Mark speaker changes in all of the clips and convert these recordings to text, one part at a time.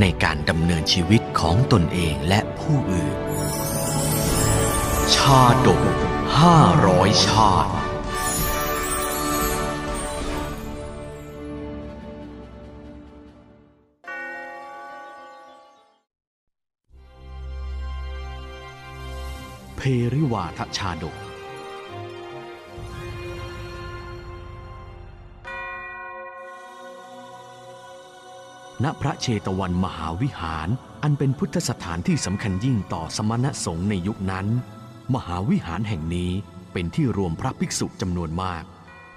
Speaker 1: ในการดำเนินชีวิตของตนเองและผู้อื่น ชาดกห้าร้อยชาติ เพริวาทชาดก ณพระเชตวันมหาวิหาร อันเป็นพุทธสถานที่สำคัญยิ่งต่อสมณสงฆ์ในยุคนั้น มหาวิหารแห่งนี้เป็นที่รวมพระภิกษุจำนวนมาก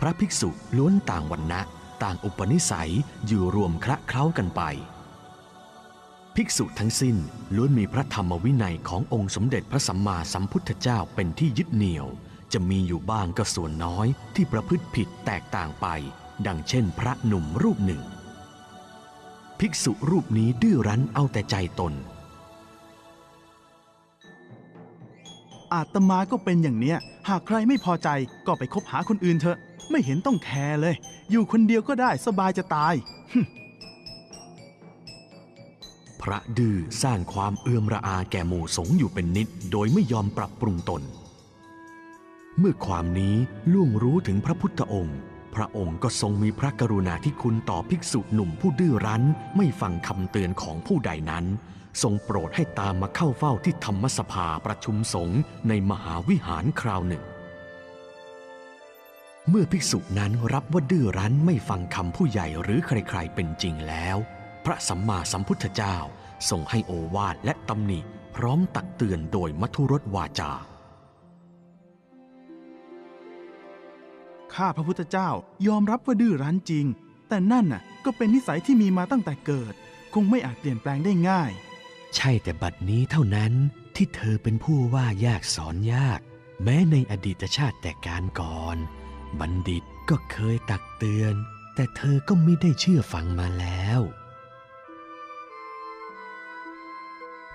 Speaker 1: พระภิกษุล้วนต่างวันนะต่างอุปนิสัยอยู่รวมคละเคล้ากันไป ภิกษุทั้งสิ้นล้วนมีพระธรรมวินัยขององค์สมเด็จพระสัมมาสัมพุทธเจ้าเป็นที่ยึดเหนี่ยว จะมีอยู่บ้างก็ส่วนน้อยที่ประพฤติผิดแตกต่างไป ดังเช่นพระหนุ่มรูปหนึ่ง ภิกษุรูปนี้ดื้อรั้นเอาแต่ใจตน
Speaker 2: อาตมาก็เป็นอย่างเนี้ย หากใครไม่พอใจก็ไปคบหาคนอื่นเถอะ ไม่เห็นต้องแคร์เลย อยู่คนเดียวก็ได้สบายจะตาย
Speaker 1: พระดื้อสร้างความเอื่อมระอาแก่หมู่สงฆ์อยู่เป็นนิด โดยไม่ยอมปรับปรุงตน เมื่อความนี้ล่วงรู้ถึงพระพุทธองค์ พระองค์ก็ทรงมีพระกรุณาธิคุณต่อภิกษุหนุ่มผู้ดื้อรั้นไม่ฟังคำเตือนของผู้ใดนั้น ทรงโปรดให้ตามมาเข้าเฝ้าที่ธรรมสภาประชุมสงฆ์ในมหาวิหารคราวหนึ่ง เมื่อภิกษุนั้นรับว่าดื้อรั้นไม่ฟังคำผู้ใหญ่หรือใครๆเป็นจริงแล้ว พระสัมมาสัมพุทธเจ้าทรงให้โอวาทและตำหนิพร้อมตักเตือนโดยมัทุรสวาจา
Speaker 2: ข้าพระพุทธเจ้ายอมรับว่าดื้อรั้นจริง แต่นั่นน่ะก็เป็นนิสัยที่มีมาตั้งแต่เกิด คงไม่อาจเปลี่ยนแปลงได้ง่าย
Speaker 1: ใช่แต่บัดนี้เท่านั้นที่เธอเป็นผู้ว่ายากสอนยาก แม้ในอดีตชาติแต่การก่อน บัณฑิตก็เคยตักเตือน แต่เธอก็ไม่ได้เชื่อฟังมาแล้ว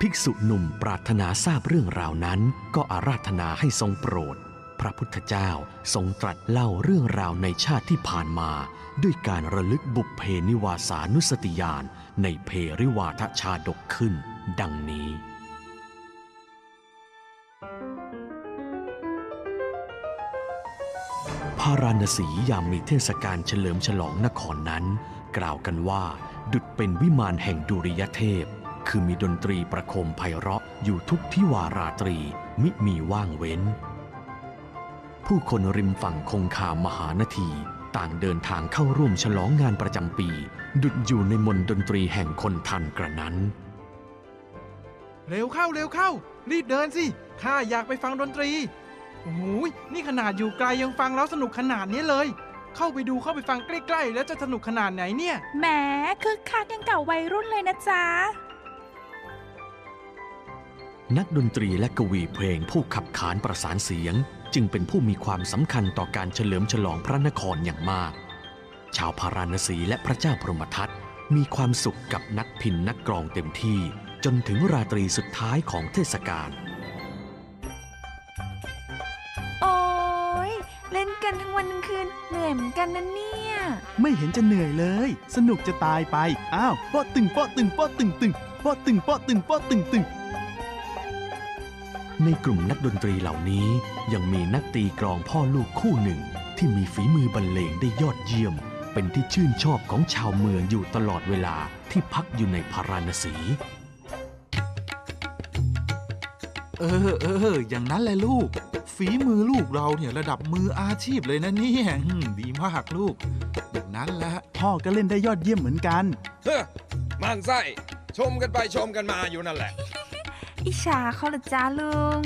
Speaker 1: ภิกษุหนุ่มปรารถนาทราบเรื่องราวนั้น ก็อาราธนาให้ทรงโปรด พระพุทธเจ้าทรงตรัสเล่าเรื่องราวในชาติที่ผ่านมา ด้วยการระลึกบุพเพนิวาสานุสติญาณในเพริวาทชาดกขึ้น ดังนี้ พาราณสียามมีเทศกาลเฉลิมฉลองนครนั้น กล่าวกันว่า ดุจเป็นวิมานแห่งดุริยเทพ คือมีดนตรีประโคมไพเราะอยู่ทุกทิวาราตรี มิมีว่างเว้น ผู้คนริมฝั่งคงคามหานาที ต่างเดินทางเข้าร่วมฉลองงานประจำปี ดุจอยู่ในมนต์ดนตรีแห่งคนทันกระนั้น
Speaker 3: เร็วเข้าเร็วเข้า รีบเดินสิข้าอยากไปฟังดนตรีโอ้โหยนี่ขนาดอยู่ไกลยังฟังแล้วสนุกขนาดนี้เลย เข้าไปดูเข้าไปฟังใกล้ๆ แล้วจะสนุกขนาดไหนเนี่ย
Speaker 4: แหมคึกคักยังเก่าวัยรุ่นเลยนะจ๊ะ
Speaker 1: นักดนตรีและกวีเพลงผู้ขับขานประสานเสียง จึงเป็นผู้มีความสำคัญต่อการเฉลิมฉลองพระนครอย่างมาก ชาวพาราณสีและพระเจ้าพรหมทัตมีความสุขกับนักพินนักกลองเต็มที่ จนถึงราตรีสุดท้ายของเทศกาล
Speaker 4: โอ้ยเล่นกันทั้งวันทั้งคืนเหนื่อยเหมือนกันนะเนี่ย
Speaker 2: ไม่เห็นจะเหนื่อยเลย สนุกจะตายไป อ้าวเปาะตึงเปาะตึงเปาะตึงตึงเปาะตึงเปาะตึงเปาะตึงตึง
Speaker 1: ในกลุ่มนักดนตรีเหล่านี้ยังมีนักตีกลองพ่อลูกคู่หนึ่ง ที่มีฝีมือบรรเลงได้ยอดเยี่ยม เป็นที่ชื่นชอบของชาวเมืองอยู่ตลอดเวลาที่พักอยู่ในพาราณสี
Speaker 5: เออเอออย่างนั้นแหละลูก ฝีมือลูกเราเนี่ยระดับมืออาชีพเลยนะเนี่ยอืมดีมากลูก อย่างนั้นแหละ
Speaker 2: พ่อก็เล่นได้ยอดเยี่ยมเหมือนกัน
Speaker 6: เฮ้อมันไส้ชมกันไปชมกันมาอยู่นั่นแหละ
Speaker 4: อิจฉาเขาเหรอจ้าลุง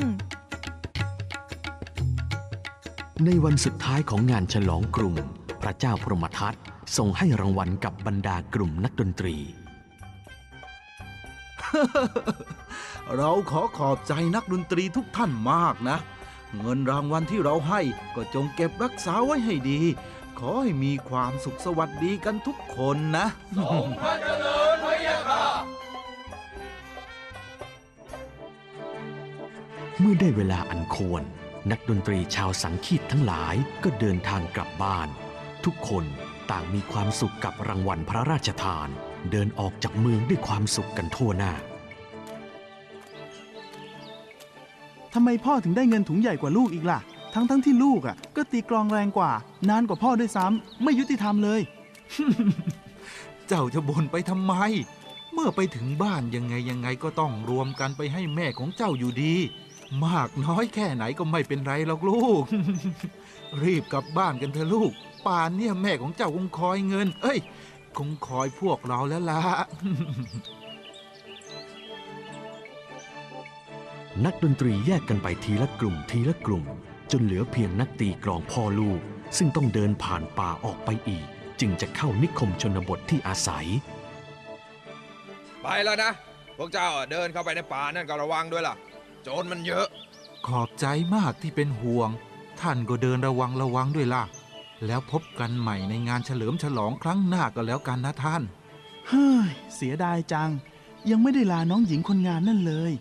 Speaker 1: ในวันสุดท้ายของงานฉลองกรุง พระเจ้าพรหมทัตทรงให้รางวัลกับบรรดากลุ่มนักดนตรี
Speaker 5: เราขอขอบใจนักดนตรีทุกท่านมากนะ เงินรางวัลที่เราให้ก็จงเก็บรักษาไว้ให้ดี ขอให้มีความสุขสวัสดีกันทุกคนนะ
Speaker 1: เมื่อได้เวลาอันควร นักดนตรีชาวสังคีตทั้งหลายก็เดินทางกลับบ้าน ทุกคนต่างมีความสุขกับรางวัลพระราชทาน เดินออกจากเมืองด้วยความสุขกันทั่วหน้า
Speaker 2: ทำไมพ่อถึงได้เงินถุงใหญ่กว่าลูกอีกล่ะ ทั้งทั้งๆที่ลูกอะ ก็ตีกลองแรงกว่า นานกว่าพ่อด้วยซ้ำไม่ยุติธรรมเลย
Speaker 5: เจ้าจะบ่นไปทำไม เมื่อไปถึงบ้านยังไงยังไงก็ต้องรวมกันไปให้แม่ของเจ้าอยู่ดี มากน้อยแค่ไหนก็ไม่เป็นไรหรอกลูก รีบกลับบ้านกันเถอะลูก ป่านเนี่ยแม่ของเจ้าคงคอยเงิน เอ้ย คงคอยพวกเราแล้วล่ะ
Speaker 1: นักดนตรีแยกกันไปทีละกลุ่มทีละกลุ่ม จนเหลือเพียงนักตีกลองพ่อลูก ซึ่งต้องเดินผ่านป่าออกไปอีก จึงจะเข้านิคมชนบทที่อาศัย
Speaker 6: ไปแล้วนะ พวกเจ้าอะเดินเข้าไปในป่านั่นก็ระวังด้วยล่ะ โจรมันเยอะ
Speaker 5: ขอบใจมากที่เป็นห่วง ท่านก็เดินระวังระวังด้วยล่ะ แล้วพบกันใหม่ในงานเฉลิมฉลองครั้งหน้าก็แล้วกันนะท่าน
Speaker 2: เฮ้ย เสียดายจัง ยังไม่ได้ลาน้องหญิงคนงานนั่นเลย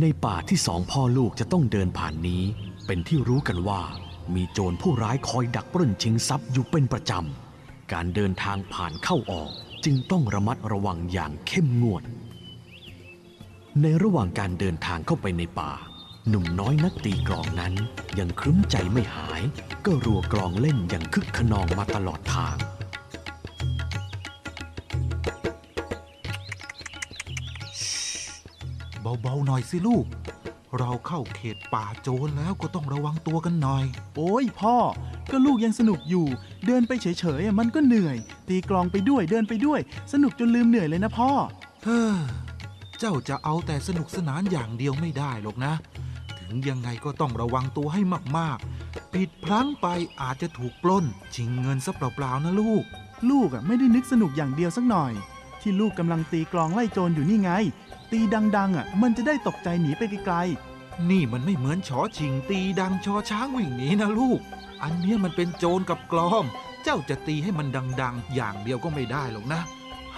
Speaker 1: ในป่าที่สองพ่อลูกจะต้องเดินผ่านนี้ เป็นที่รู้กันว่า มีโจรผู้ร้ายคอยดักปล้นชิงทรัพย์อยู่เป็นประจำ การเดินทางผ่านเข้าออก จึงต้องระมัดระวังอย่างเข้มงวด ในระหว่างการเดินทางเข้าไปในป่า หนุ่มน้อยนักตีกลองนั้น ยังครึ้มใจไม่หาย ก็รัวกลองเล่นอย่างคึกขนองมาตลอดทาง
Speaker 5: เบาๆหน่อยสิลูก เราเข้าเขตป่าโจรแล้วก็ต้องระวังตัวกันหน่อย
Speaker 2: โอ้ยพ่อ ก็ลูกยังสนุกอยู่ เดินไปเฉยๆอะมันก็เหนื่อย ตีกลองไปด้วยเดินไปด้วย สนุกจนลืมเหนื่อยเลยนะพ่อ
Speaker 5: เฮ้อ เจ้าจะเอาแต่สนุกสนานอย่างเดียวไม่ได้หรอกนะ ถึงยังไงก็ต้องระวังตัวให้มากๆ ผิดพลั้งไปอาจจะถูกปล้นชิงเงินซะเปล่าๆนะลูก
Speaker 2: ลูกอะไม่ได้นึกสนุกอย่างเดียวสักหน่อย ที่ลูกกำลังตีกลองไล่โจรอยู่นี่ไง ตีดังๆอะ มันจะได้ตกใจหนีไปไกล
Speaker 5: นี่มันไม่เหมือนชอชิงตีดังชอช้างวิ่งหนีนะลูก อันเนี้ยมันเป็นโจรกับกลอง เจ้าจะตีให้มันดัง ๆ อย่างเดียวก็ไม่ได้หรอกนะ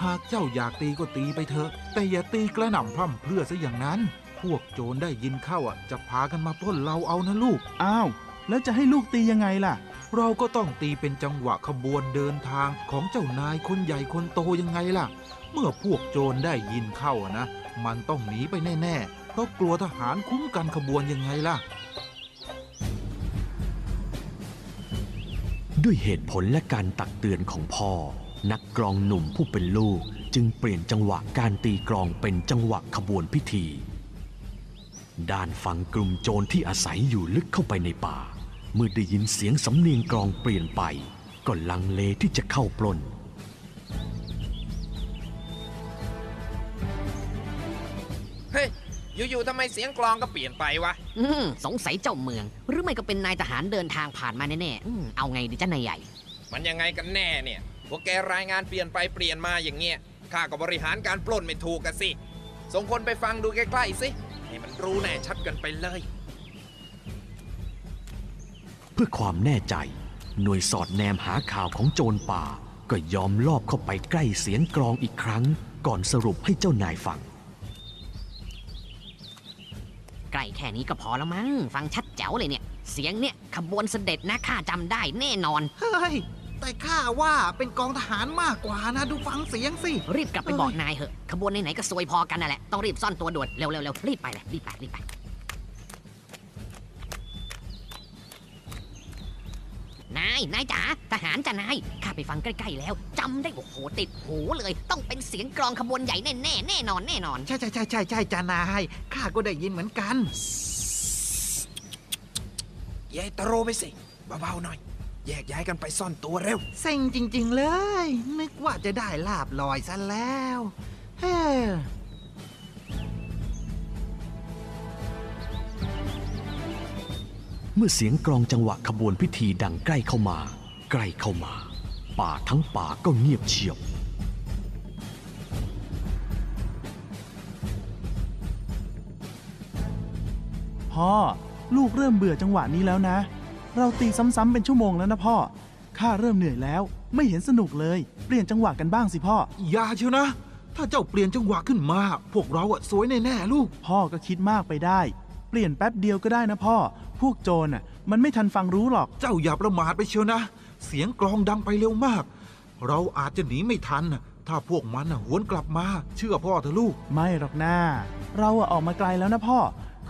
Speaker 5: หากเจ้าอยากตีก็ตีไปเถอะ แต่อย่าตีกระหน่ำพร่ำเพรื่อซะอย่างนั้น พวกโจรได้ยินเข้าอะ จะพากันมาปล้นเราเอานะลูก
Speaker 2: ๆอ้าว แล้วจะให้ลูกตียังไงล่ะ
Speaker 5: เราก็ต้องตีเป็นจังหวะขบวนเดินทางของเจ้านายคนใหญ่คนโตยังไงล่ะ เมื่อพวกโจรได้ยินเข้าอะนะ มันต้องหนีไปแน่ๆ เพราะกลัวทหารคุ้มกันขบวนยังไงล่ะ
Speaker 1: ด้วยเหตุผลและการตักเตือนของพ่อ นักกลองหนุ่มผู้เป็นลูกจึงเปลี่ยนจังหวะการตีกลองเป็นจังหวะขบวนพิธี ด้านฝั่งกลุ่มโจรที่อาศัยอยู่ลึกเข้าไปในป่า เมื่อได้ยินเสียงสำเนียงกลองเปลี่ยนไป ก็ลังเลที่จะเข้าปล้น
Speaker 6: อยู่ๆทำไมเสียงกลองก็เปลี่ยนไปวะ
Speaker 7: อืมสงสัยเจ้าเมือง หรือไม่ก็เป็นนายทหารเดินทางผ่านมาแน่ๆอืมเอาไงดีจ้านายใหญ่
Speaker 6: มันยังไงกันแน่เนี่ยพวกแกรายงานเปลี่ยนไปเปลี่ยนมาอย่างเงี้ยข้าก็บริหารการปล้นไม่ถูกกันสิส่งคนไปฟังดูใกล้ๆสิให้มันรู้แน่ชัดกันไปเลย
Speaker 1: เพื่อความแน่ใจ หน่วยสอดแนมหาข่าวของโจรป่า ก็ยอมลอบเข้าไปใกล้เสียงกลองอีกครั้ง ก่อนสรุปให้เจ้านายฟัง
Speaker 7: ใกล้แค่นี้ก็พอแล้วมั้ง ฟังชัดแจ๋วเลยเนี่ย เสียงเนี่ยขบวนเสด็จนะข้าจำได้แน่นอน
Speaker 5: เฮ้ย แต่ข้าว่าเป็นกองทหารมากกว่านะ ดูฟังเสียงสิ
Speaker 7: รีบกลับไปบอกนายเหอะ ขบวนไหนๆก็ซวยพอกันนั่นแหละ ต้องรีบซ่อนตัวด่วน เร็วๆเร็วรีบไปเลยรีบไปรีบไป นาย นายจ๋า ทหารจ้ะนาย ข้าไปฟังใกล้ๆแล้ว จำได้โอ้โหติดหูเลย ต้องเป็นเสียงกลองขบวนใหญ่แน่ๆแน่นอนแน่นอน
Speaker 5: ใช่ใช่ใช่ใช่ใช่จานายข้าก็ได้ยินเหมือนกัน
Speaker 6: ยายตะโรไปสิเบาๆหน่อย แยกย้ายกันไปซ่อนตัวเร็ว
Speaker 5: เซ็งจริง ๆ เลย นึกว่าจะได้ลาบลอยซะแล้ว เฮ้
Speaker 1: เมื่อเสียงกรองจังหวะขบวนพิธีดังใกล้เข้ามา ใกล้เข้ามา ป่าทั้งป่าก็เงียบเชียบ
Speaker 2: พ่อ ลูกเริ่มเบื่อจังหวะนี้แล้วนะ เราตีซ้ำๆเป็นชั่วโมงแล้วนะพ่อข้าเริ่มเหนื่อยแล้วไม่เห็นสนุกเลย เปลี่ยนจังหวะกันบ้างสิพ่อ
Speaker 5: อย่าเชียวนะ ถ้าเจ้าเปลี่ยนจังหวะขึ้นมา พวกเราอะสวยแน่ๆลูก
Speaker 2: พ่อก็คิดมากไปได้ เปลี่ยนแป๊บเดียวก็ได้นะพ่อ พวกโจรน่ะมันไม่ทันฟังรู้หรอก
Speaker 5: เจ้าอย่าประมาทไปเชียวนะ เสียงกลองดังไปเร็วมาก เราอาจจะหนีไม่ทันน่ะถ้าพวกมันน่ะหวนกลับมา เชื่อพ่อเถอะลูก
Speaker 2: ไม่หรอกนะเราอะออกมาไกลแล้วนะพ่อ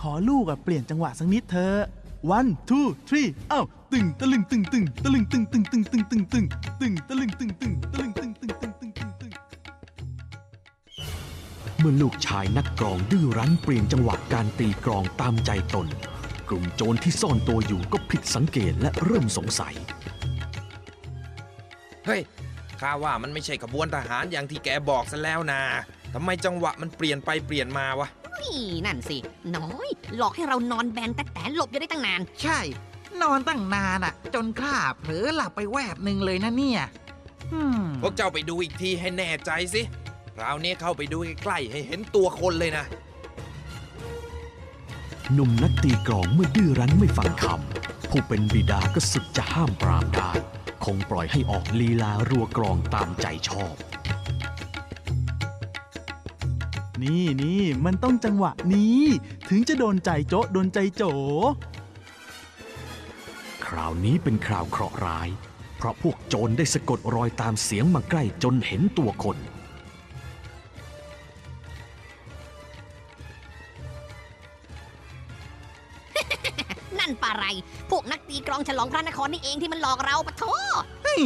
Speaker 2: ขอลูกอะเปลี่ยนจังหวะสักนิดเถอะ one two three เอ้าตึงตะลึงตึงตึงตะลึงตึงตึงตึงตึงตึงตึงตึงตะลึงตึงตึงตะลึงตึงตึงตึงตึงตึงตึง
Speaker 1: เมื่อลูกชายนักกลองดื้อรั้นเปลี่ยนจังหวะการตีกลองตามใจตน กลุ่มโจรที่ซ่อนตัวอยู่ก็ผิดสังเกตและเริ่มสงสัย
Speaker 6: เฮ้ย ข้าว่ามันไม่ใช่ขบวนทหารอย่างที่แกบอกซะแล้วนะทำไมจังหวะมันเปลี่ยนไปเปลี่ยนมาวะ
Speaker 7: นี่นั่นสิ น้อย หลอกให้เรานอนแบนแต่แต่หลบอยู่ได้ตั้งนาน
Speaker 8: ใช่ นอนตั้งนานอะจนข้าเผลอหลับไปแวบหนึ่งเลยนะเนี่ยอืม
Speaker 6: พวกเจ้าไปดูอีกทีให้แน่ใจสิคราวนี้เข้าไปดูใกล้ๆให้เห็นตัวคนเลยนะ
Speaker 1: หนุ่มนักตีกลองเมื่อดื้อรั้นไม่ฟังคำผู้เป็นบิดาก็สุดจะห้ามปรามได้ คงปล่อยให้ออกลีลารัวกลองตามใจชอบ
Speaker 2: นี่นี่มันต้องจังหวะนี้ ถึงจะโดนใจโจะโดนใจโจ
Speaker 1: คราวนี้เป็นคราวเคราะห์ร้าย เพราะพวกโจรได้สะกดรอยตามเสียงมาใกล้จนเห็นตัวคน
Speaker 7: นั่น องฉลองพระนครนี่เองที่มันหลอกเราปะโถ
Speaker 8: เฮ้ย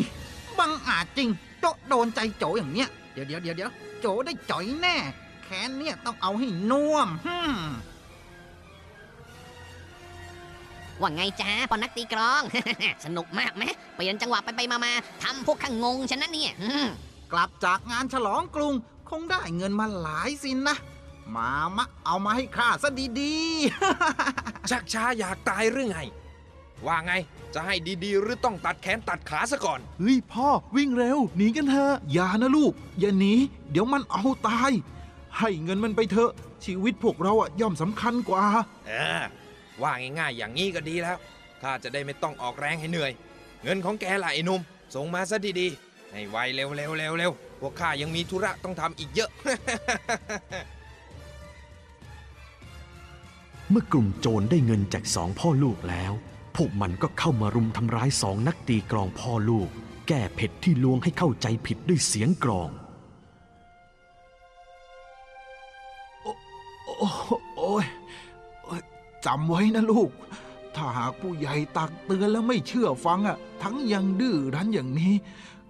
Speaker 8: บังอาจจริง โจโดนใจโจอย่างเนี้ย เดี๋ยวเดี๋ยวเดี๋ยวเดี๋ยวโจได้จ่อยแน่ แค้นเนี่ยต้องเอาให้น่วมฮึม
Speaker 7: ว่าไงจ้าพอนักตีกลอง สนุกมากไหมเปลี่ยนจังหวะไปไปมามาทำพวกข้างงงฉันนะเนี่ยอืม
Speaker 8: กลับจากงานฉลองกรุง คงได้เงินมาหลายสินนะ มามะเอามาให้ข้าซะดีๆ
Speaker 6: ชักช้าอยากตายหรือไง ว่าไง จะให้ดีๆ หรือต้องตัดแขนตัดขาซะก่อน
Speaker 2: เฮ้ยพ่อวิ่งเร็ว หนีกันเถอะ
Speaker 5: อย่านะลูก อย่าหนี เดี๋ยวมันเอาตาย ให้เงินมันไปเถอะ ชีวิตพวกเราอะย่อมสำคัญกว่า
Speaker 6: เออ ว่าง่ายๆ อย่างนี้ก็ดีแล้วข้าจะได้ไม่ต้องออกแรงให้เหนื่อย เงินของแกล่ะไอ้หนุ่มส่งมาซะดีๆ ให้ไวเร็วๆเร็วๆเร็วพวกข้ายังมีธุระต้องทำอีกเยอะ
Speaker 1: เมื่อกลุ่มโจรได้เงินจากสองพ่อลูกแล้ว พวกมันก็เข้ามารุมทำร้ายสองนักตีกลองพ่อลูก แก้เผ็ดที่ลวงให้เข้าใจผิดด้วยเสียงกลอง
Speaker 5: โอ้โอ้ยโอ้ยจำไว้นะลูก ถ้าหากผู้ใหญ่ตักเตือนแล้วไม่เชื่อฟังอะ ทั้งยังดื้อรั้นอย่างนี้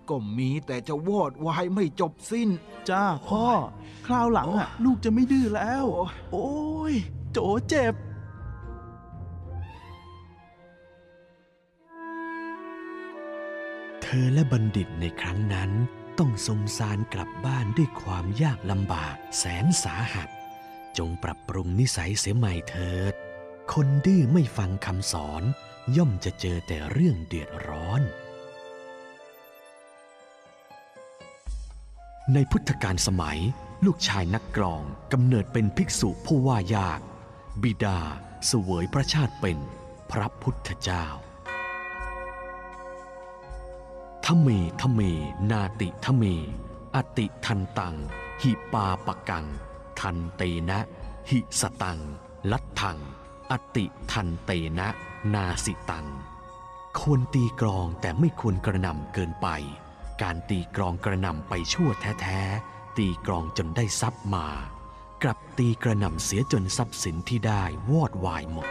Speaker 5: ก็มีแต่จะวอดวายไม่จบสิ้น
Speaker 2: จ้าพ่อ คราวหลังอะ ลูกจะไม่ดื้อแล้ว โอ้ยโจเจ็บ
Speaker 1: ธอและบัณฑิตในครั้งนั้น ต้องสมสารกลับบ้านด้วยความยากลำบากแสนสาหัส จงปรับปรุงนิสัยเสียใหม่เถิด คนดื้อไม่ฟังคำสอน ย่อมจะเจอแต่เรื่องเดือดร้อน ในพุทธกาลสมัย ลูกชายนักกลองกำเนิดเป็นภิกษุผู้ว่ายาก บิดาเสวยพระชาติเป็นพระพุทธเจ้า ทเมทเม นาติทเม อติทันตัง หิปาปกัง ทันเตนะ หิสตัง ลัทธัง อติทันเตนะ นาสิตัง ควรตีกรองแต่ไม่ควรกระนำเกินไป การตีกรองกระนำไปชั่วแท้ๆ ตีกรองจนได้ทรัพย์มา กลับตีกระนำเสียจนทรัพย์สินที่ได้วอดวายหมด